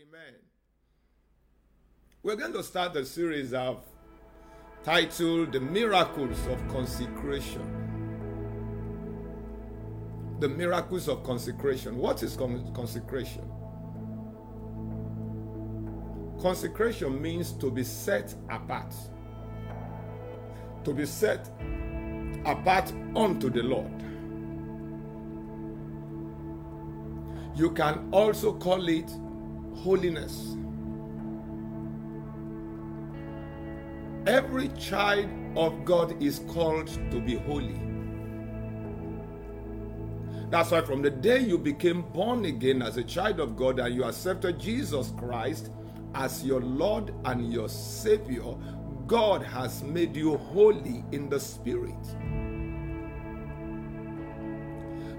Amen. We're going to start a series of titled The Miracles of Consecration. The Miracles of Consecration. What is con- consecration? Consecration means to be set apart. To be set apart unto the Lord. You can also call it holiness. Every child of God is called to be holy. That's why from the day you became born again as a child of God and you accepted Jesus Christ as your Lord and your Savior, God has made you holy in the Spirit.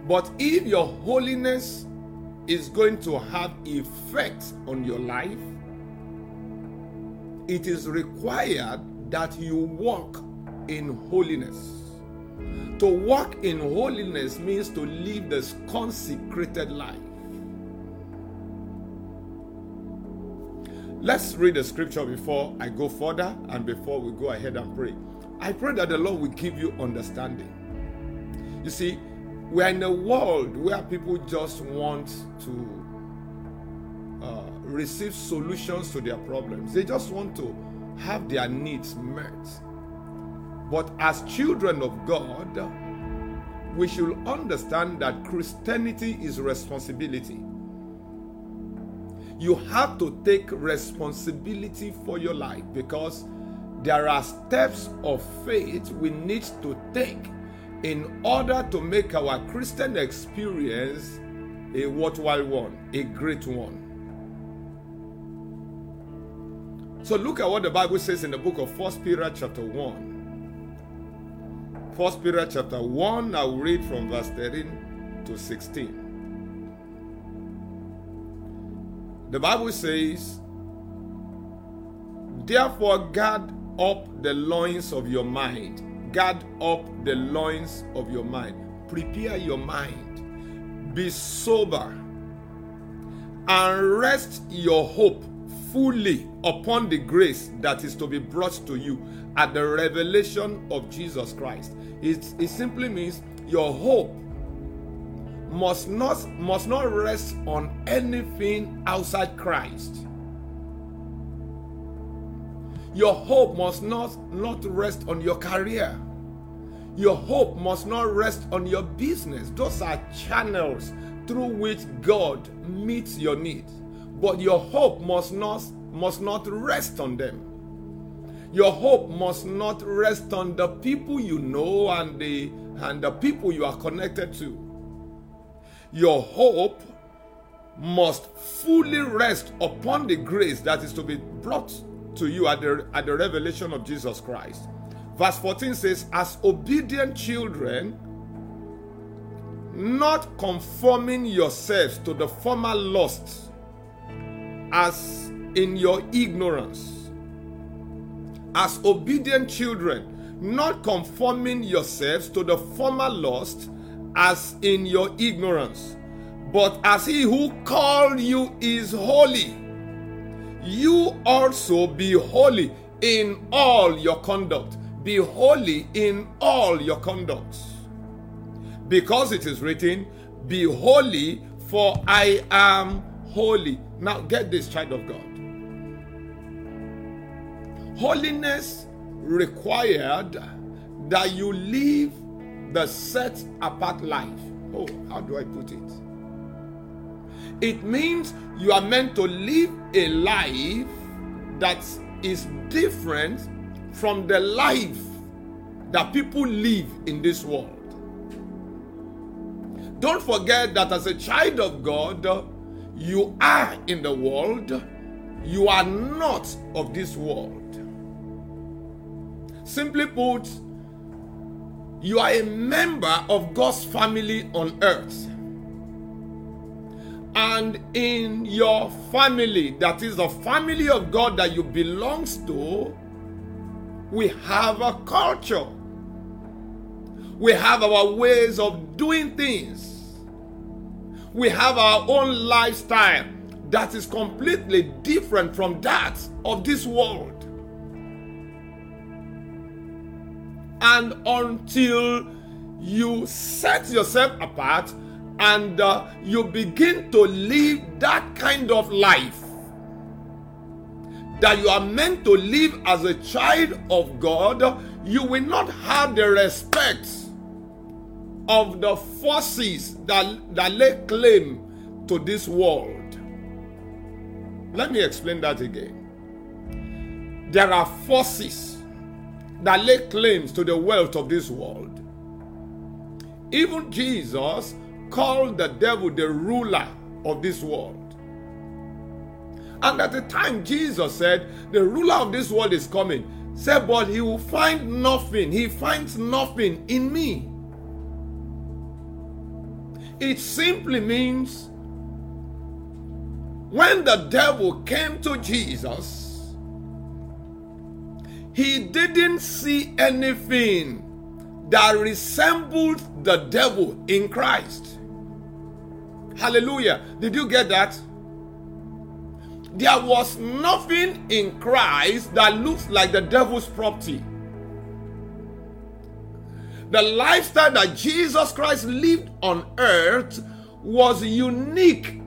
But if your holiness is going to have effect on your life, it is required that you walk in holiness. To walk in holiness means to live this consecrated life. Let's read the scripture before I go further and before we go ahead and pray. I pray that the Lord will give you understanding. You see, we are in a world where people just want to uh, receive solutions to their problems. They just want to have their needs met. But as children of God, we should understand that Christianity is responsibility. You have to take responsibility for your life because there are steps of faith we need to take in order to make our Christian experience a worthwhile one, a great one. So look at what the Bible says in the book of First Peter chapter 1. First Peter chapter 1, I will read from verse 13 to 16. The Bible says, Therefore guard up the loins of your mind guard up the loins of your mind. Prepare your mind. Be sober. And rest your hope fully upon the grace that is to be brought to you at the revelation of Jesus Christ. It, it simply means your hope must not must not rest on anything outside Christ. Your hope must not, not rest on your career. Your hope must not rest on your business. Those are channels through which God meets your needs. But your hope must not, must not rest on them. Your hope must not rest on the people you know and the, and the people you are connected to. Your hope must fully rest upon the grace that is to be brought to you at the, at the revelation of Jesus Christ. Verse 14 says, As obedient children, not conforming yourselves to the former lusts, as in your ignorance. As obedient children, not conforming yourselves to the former lust, as in your ignorance. But as he who called you is holy, you also be holy in all your conduct. Be holy in all your conduct. Because it is written, Be holy, for I am holy. Now, get this, child of God. Holiness required that you live the set apart life. Oh, how do I put it? It means you are meant to live a life that is different from the life that people live in this world. Don't forget that as a child of God, you are in the world, you are not of this world. Simply put, you are a member of God's family on earth. And in your family, that is the family of God that you belongs to, we have a culture. We have our ways of doing things. We have our own lifestyle that is completely different from that of this world. And until you set yourself apart and uh, you begin to live that kind of life that you are meant to live as a child of God, you will not have the respect of the forces that, that lay claim to this world. Let me explain that again. There are forces that lay claims to the wealth of this world. Even Jesus called the devil the ruler of this world. And at the time Jesus said, The ruler of this world is coming, said, But he will find nothing. He finds nothing in me. It simply means when the devil came to Jesus, he didn't see anything that resembled the devil in Christ. Hallelujah. Did you get that? There was nothing in Christ that looks like the devil's property. The lifestyle that Jesus Christ lived on earth was unique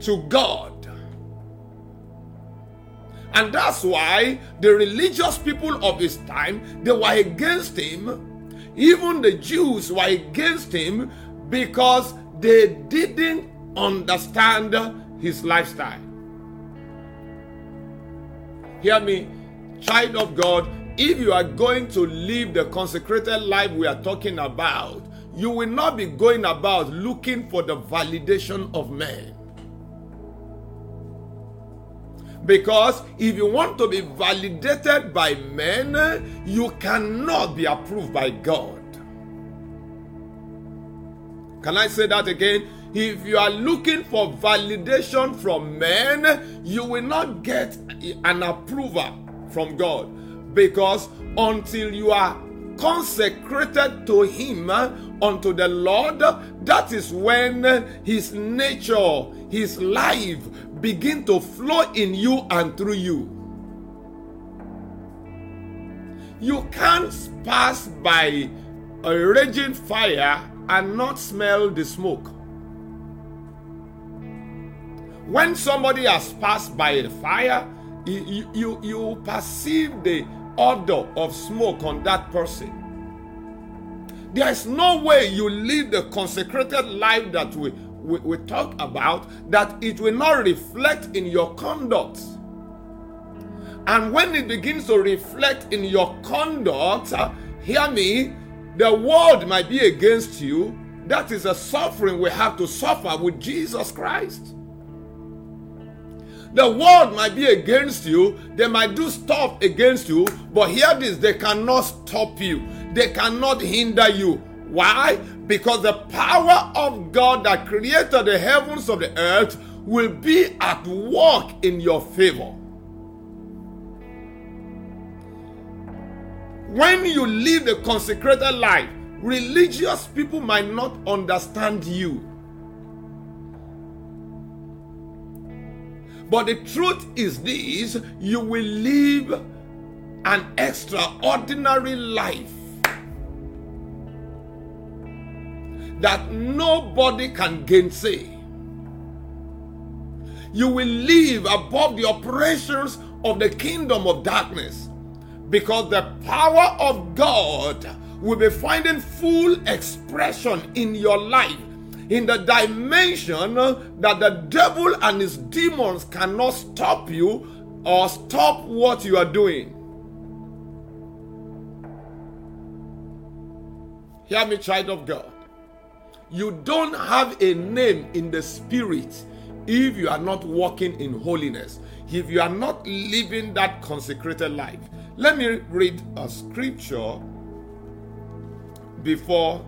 to God. And that's why the religious people of his time they were against him. Even the Jews were against him because they didn't understand his lifestyle. Hear me, child of God, if you are going to live the consecrated life we are talking about, you will not be going about looking for the validation of men. Because if you want to be validated by men, you cannot be approved by God. Can I say that again? If you are looking for validation from men, you will not get an approval from God. Because until you are consecrated to Him, uh, unto the Lord, that is when His nature, His life begin to flow in you and through you. You can't pass by a raging fire and not smell the smoke. When somebody has passed by the fire, you, you, you perceive the odor of smoke on that person. There is no way you live the consecrated life that we, we, we talk about that it will not reflect in your conduct. And when it begins to reflect in your conduct, uh, hear me, the world might be against you. That is a suffering we have to suffer with Jesus Christ. The world might be against you, they might do stuff against you, but hear this they cannot stop you, they cannot hinder you. Why? Because the power of God that created the heavens of the earth will be at work in your favor. When you live a consecrated life, religious people might not understand you. But the truth is this you will live an extraordinary life that nobody can gainsay. You will live above the operations of the kingdom of darkness because the power of God will be finding full expression in your life in the dimension that the devil and his demons cannot stop you or stop what you are doing. Hear me, child of God. You don't have a name in the spirit if you are not walking in holiness, if you are not living that consecrated life. Let me read a scripture before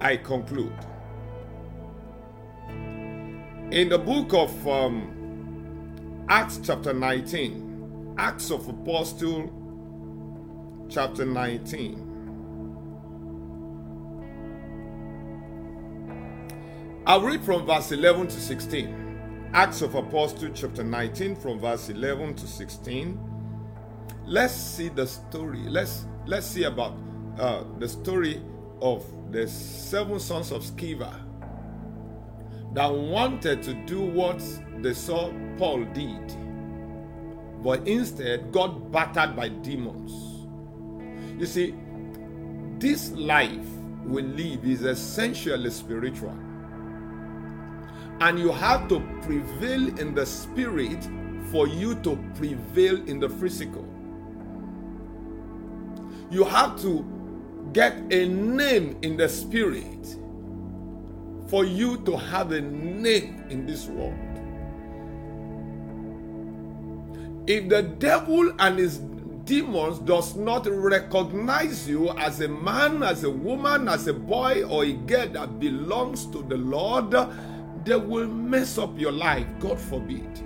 I conclude in the book of um, Acts, chapter 19, Acts of Apostle, chapter 19. I'll read from verse 11 to 16. Acts of Apostles, chapter 19, from verse 11 to 16. Let's see the story. Let's let's see about uh, the story of the seven sons of Sceva that wanted to do what they saw Paul did, but instead got battered by demons. You see, this life we live is essentially spiritual. And you have to prevail in the spirit for you to prevail in the physical. You have to get a name in the spirit for you to have a name in this world. If the devil and his demons does not recognize you as a man, as a woman, as a boy or a girl that belongs to the Lord, they will mess up your life. God forbid.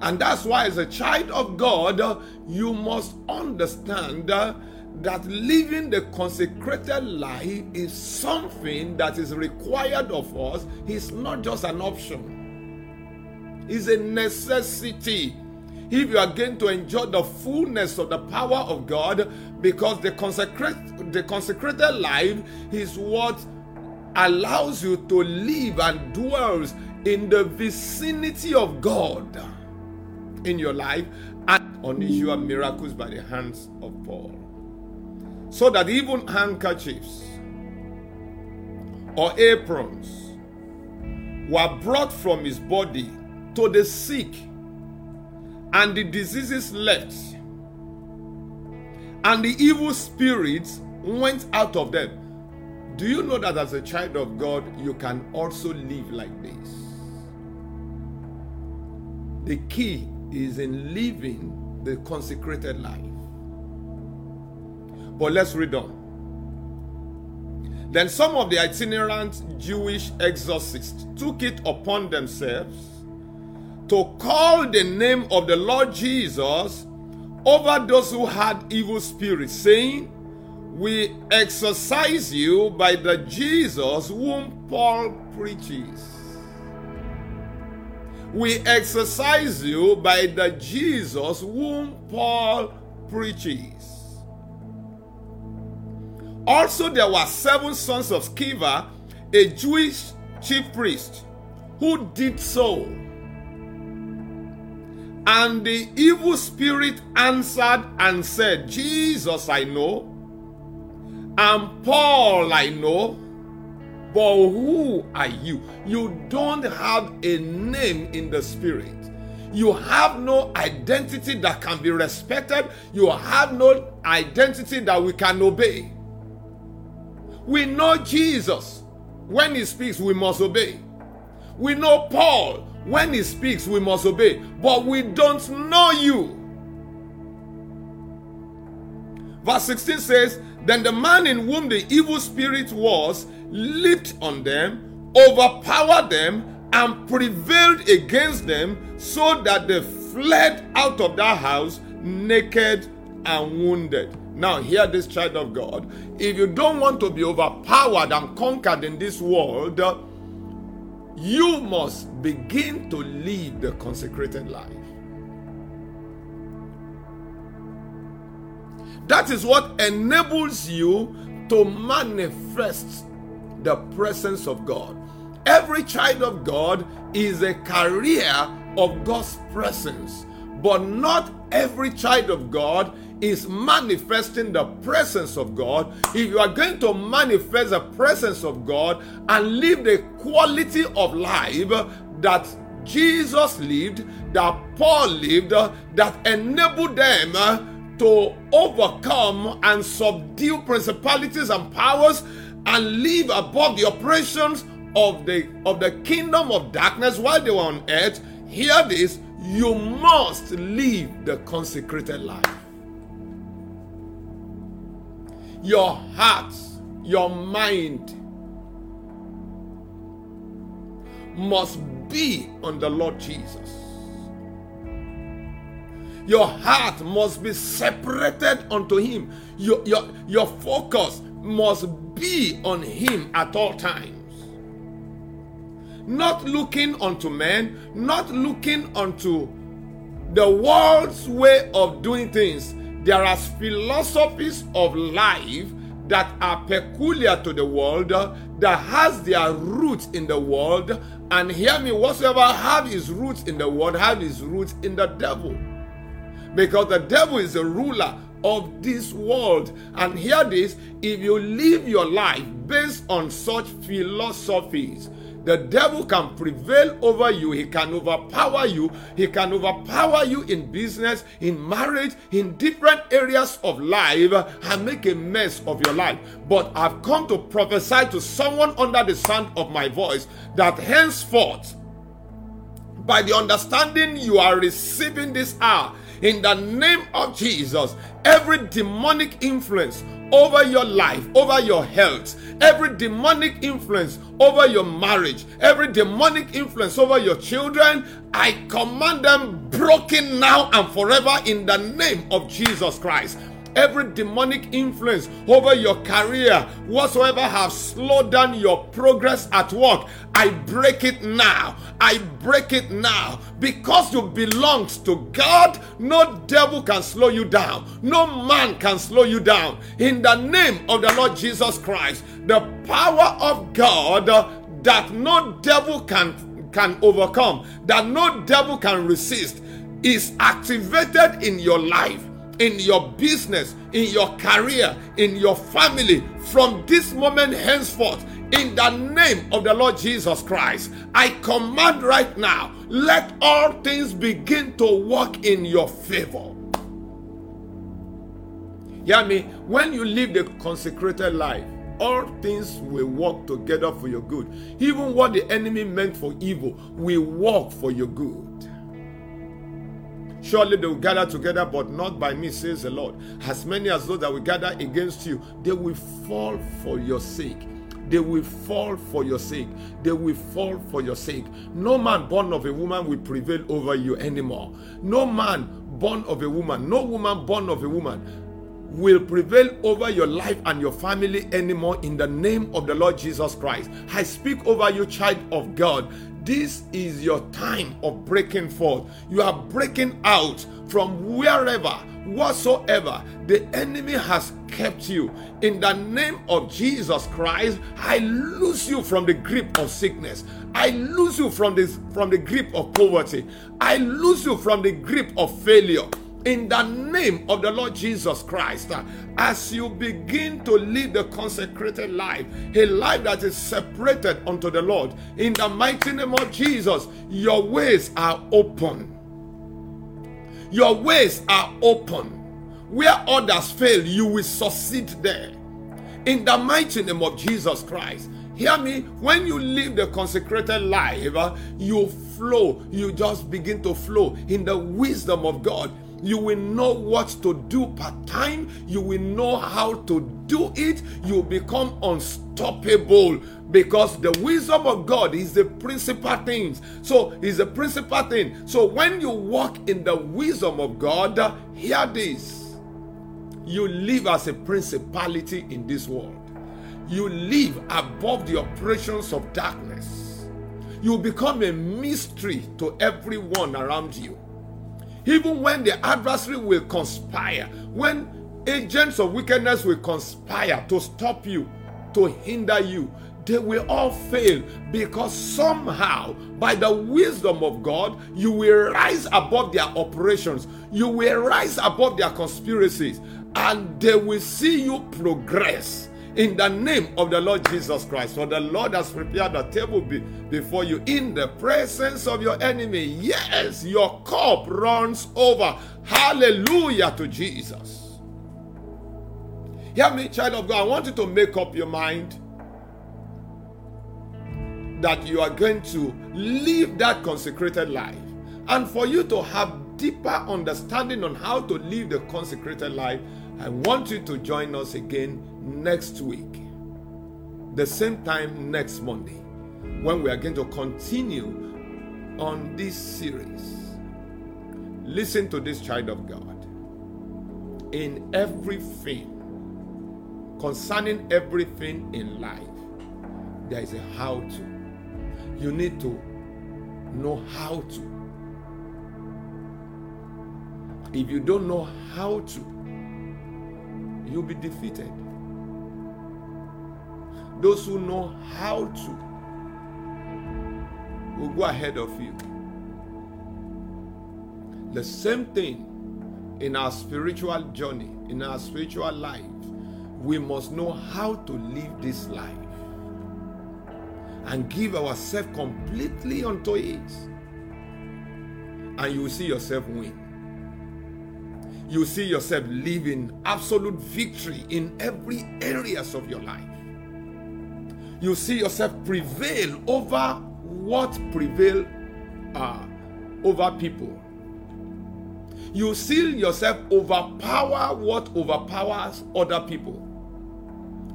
And that's why, as a child of God, you must understand uh, that living the consecrated life is something that is required of us. It's not just an option, it's a necessity. If you are going to enjoy the fullness of the power of God, because the, consecrate, the consecrated life is what allows you to live and dwells in the vicinity of God in your life and unusual miracles by the hands of Paul. So that even handkerchiefs or aprons were brought from his body to the sick, and the diseases left, and the evil spirits went out of them. Do you know that as a child of God, you can also live like this? The key is in living the consecrated life. But let's read on. Then some of the itinerant Jewish exorcists took it upon themselves to call the name of the Lord Jesus over those who had evil spirits, saying, We exorcise you by the Jesus whom Paul preaches we exercise you by the Jesus whom Paul preaches. Also, there were seven sons of Sceva, a Jewish chief priest, who did so. And the evil spirit answered and said, Jesus I know, and Paul I know but who are you? You don't have a name in the spirit. You have no identity that can be respected. You have no identity that we can obey. We know Jesus. When he speaks, we must obey. We know Paul. When he speaks, we must obey. But we don't know you. Verse 16 says, Then the man in whom the evil spirit was leaped on them, overpowered them, and prevailed against them, so that they fled out of that house naked and wounded. Now, hear this child of God. If you don't want to be overpowered and conquered in this world, you must begin to live the consecrated life. That is what enables you to manifest the presence of God. Every child of God is a carrier of God's presence, but not every child of God is manifesting the presence of God. If you are going to manifest the presence of God and live the quality of life that Jesus lived, that Paul lived, that enabled them to overcome and subdue principalities and powers and live above the oppressions of the of the kingdom of darkness while they were on earth hear this you must live the consecrated life. Your heart your mind must be on the lord jesus. Your heart must be separated unto him. Your your, your focus must be on him at all times. not looking unto men, not looking unto the world's way of doing things. There are philosophies of life that are peculiar to the world, that has their roots in the world. And hear me, whatsoever have his roots in the world, have his roots in the devil. Because the devil is a ruler of this world. And hear this if you live your life based on such philosophies, the devil can prevail over you. He can overpower you. He can overpower you in business, in marriage, in different areas of life and make a mess of your life. But I've come to prophesy to someone under the sound of my voice that henceforth, by the understanding you are receiving this hour, in the name of Jesus, every demonic influence over your life, over your health, every demonic influence over your marriage, every demonic influence over your children, I command them broken now and forever in the name of Jesus Christ every demonic influence over your career, whatsoever have slowed down your progress at work, I break it now. I break it now. Because you belong to God, no devil can slow you down. No man can slow you down. In the name of the Lord Jesus Christ, the power of God that no devil can, can overcome, that no devil can resist, is activated in your life in your business, in your career, in your family from this moment henceforth. In the name of the Lord Jesus Christ, I command right now, let all things begin to work in your favor. Hear me? When you live the consecrated life, all things will work together for your good. Even what the enemy meant for evil will work for your good. Surely they will gather together, but not by me, says the Lord. As many as those that will gather against you, they will fall for your sake. They will fall for your sake. They will fall for your sake. No man born of a woman will prevail over you anymore. No man born of a woman, no woman born of a woman will prevail over your life and your family anymore in the name of the Lord Jesus Christ. I speak over you, child of God. This is your time of breaking forth. You are breaking out from wherever, whatsoever the enemy has kept you. In the name of Jesus Christ, I lose you from the grip of sickness. I lose you from this from the grip of poverty. I lose you from the grip of failure in the name of the Lord Jesus Christ, as you begin to live the consecrated life, a life that is separated unto the Lord, in the mighty name of Jesus, your ways are open. Your ways are open. Where others fail, you will succeed there. In the mighty name of Jesus Christ. Hear me, when you live the consecrated life, you flow, you just begin to flow in the wisdom of God you will know what to do part time. You will know how to do it. You become unstoppable because the wisdom of God is the principal thing. So, is the principal thing. So, when you walk in the wisdom of God, uh, hear this. You live as a principality in this world. You live above the operations of darkness. You become a mystery to everyone around you even when the adversary will conspire, when agents of wickedness will conspire to stop you, to hinder you, they will all fail because somehow, by the wisdom of God, you will rise above their operations, you will rise above their conspiracies, and they will see you progress in the name of the Lord Jesus Christ. For the Lord has prepared a table be before you in the presence of your enemy. Yes, your cup runs over. Hallelujah to Jesus. Hear me, child of God. I want you to make up your mind that you are going to live that consecrated life. And for you to have deeper understanding on how to live the consecrated life, I want you to join us again next week, the same time next Monday, when we are going to continue on this series. Listen to this child of God. In everything, concerning everything in life, there is a how to. You need to know how to. If you don't know how to, you'll be defeated. Those who know how to will go ahead of you. The same thing in our spiritual journey, in our spiritual life. We must know how to live this life and give ourselves completely unto it. And you will see yourself win. You will see yourself living absolute victory in every areas of your life. You see yourself prevail over what prevail uh, over people. You see yourself overpower what overpowers other people.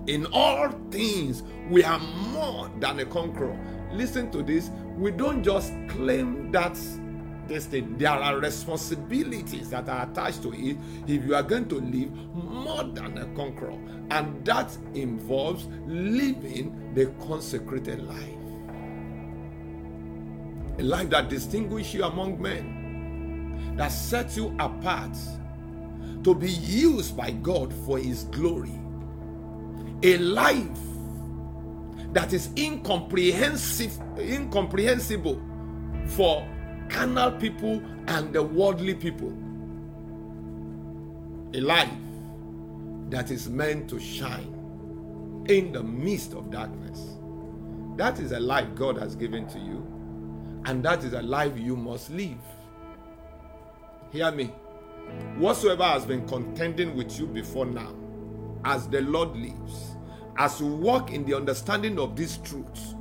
In all things, we are more than a conqueror. Listen to this. We don't just claim that thing. There are responsibilities that are attached to it if you are going to live more than a conqueror. And that involves living the consecrated life. A life that distinguishes you among men, that sets you apart to be used by God for His glory. A life that is incomprehensible, for carnal people and the worldly people. A life that is meant to shine in the midst of darkness. That is a life God has given to you, and that is a life you must live. Hear me. Whatsoever has been contending with you before now, as the Lord lives, as you walk in the understanding of these truths,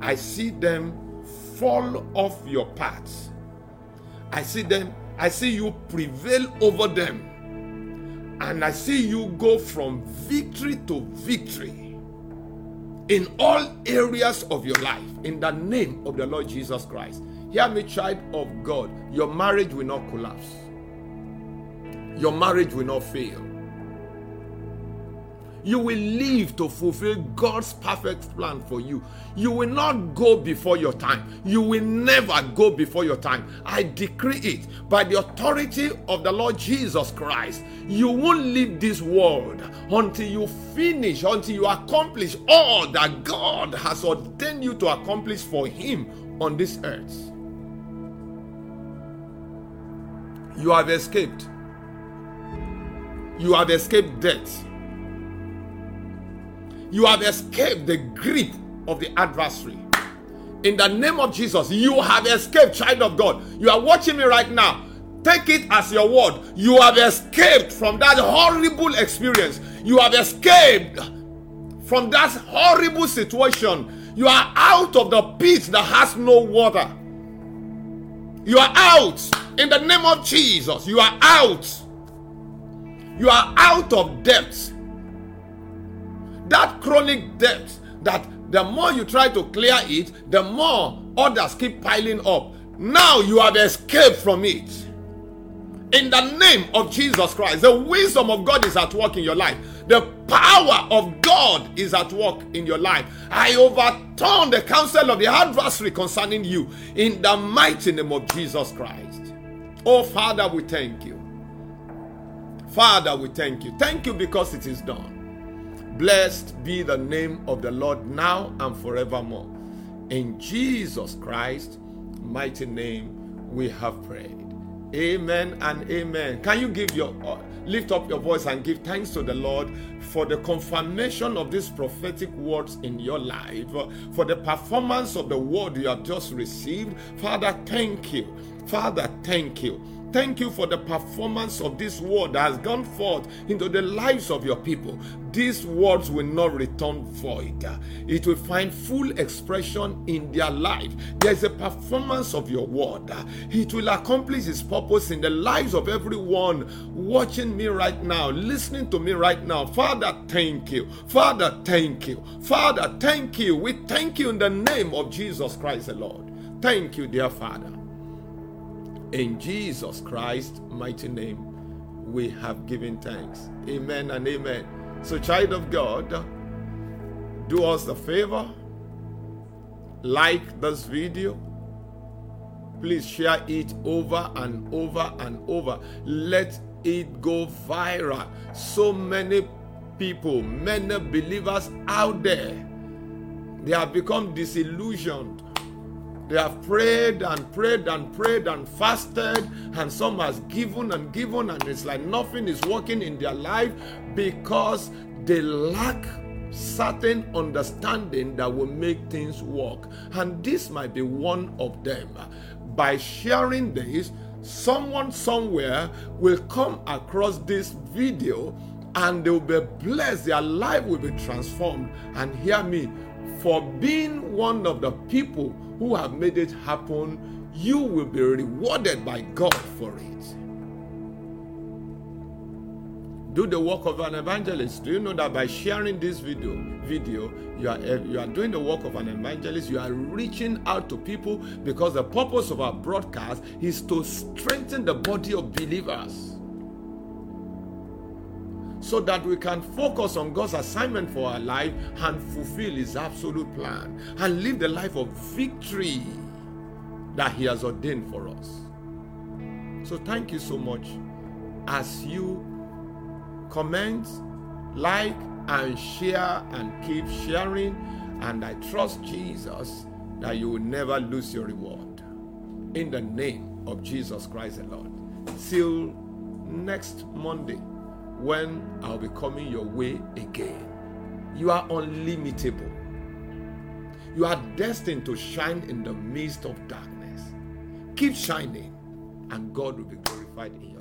I see them fall off your path. I see them, I see you prevail over them. And I see you go from victory to victory in all areas of your life in the name of the Lord Jesus Christ. Hear me, child of God. Your marriage will not collapse, your marriage will not fail you will live to fulfill God's perfect plan for you. You will not go before your time. You will never go before your time. I decree it by the authority of the Lord Jesus Christ. You won't leave this world until you finish, until you accomplish all that God has ordained you to accomplish for Him on this earth. You have escaped. You have escaped death you have escaped the grip of the adversary. In the name of Jesus, you have escaped, child of God. You are watching me right now. Take it as your word. You have escaped from that horrible experience. You have escaped from that horrible situation. You are out of the pit that has no water. You are out in the name of Jesus. You are out. You are out of depth that chronic debt that the more you try to clear it, the more others keep piling up. Now you have escaped from it. In the name of Jesus Christ, the wisdom of God is at work in your life. The power of God is at work in your life. I overturn the counsel of the adversary concerning you in the mighty name of Jesus Christ. Oh, Father, we thank you. Father, we thank you. Thank you because it is done. Blessed be the name of the Lord now and forevermore. In Jesus Christ, mighty name we have prayed. Amen and amen. Can you give your uh, lift up your voice and give thanks to the Lord for the confirmation of these prophetic words in your life, for the performance of the word you have just received? Father, thank you. Father, thank you. Thank you for the performance of this word that has gone forth into the lives of your people. These words will not return void, it will find full expression in their life. There's a performance of your word, it will accomplish its purpose in the lives of everyone watching me right now, listening to me right now. Father, thank you. Father, thank you. Father, thank you. We thank you in the name of Jesus Christ the Lord. Thank you, dear Father. In Jesus Christ's mighty name, we have given thanks. Amen and amen. So, child of God, do us a favor like this video. Please share it over and over and over. Let it go viral. So many people, many believers out there, they have become disillusioned. They have prayed and prayed and prayed and fasted, and some has given and given, and it's like nothing is working in their life because they lack certain understanding that will make things work. And this might be one of them. By sharing this, someone somewhere will come across this video and they will be blessed, their life will be transformed. And hear me, for being one of the people who have made it happen, you will be rewarded by God for it do the work of an evangelist. Do you know that by sharing this video, video, you are eh, you are doing the work of an evangelist. You are reaching out to people because the purpose of our broadcast is to strengthen the body of believers. So that we can focus on God's assignment for our life and fulfill His absolute plan and live the life of victory that He has ordained for us. So, thank you so much as you comment, like, and share, and keep sharing. And I trust Jesus that you will never lose your reward. In the name of Jesus Christ the Lord. Till next Monday, when I'll be coming your way again. You are unlimitable. You are destined to shine in the midst of darkness. Keep shining, and God will be glorified in your.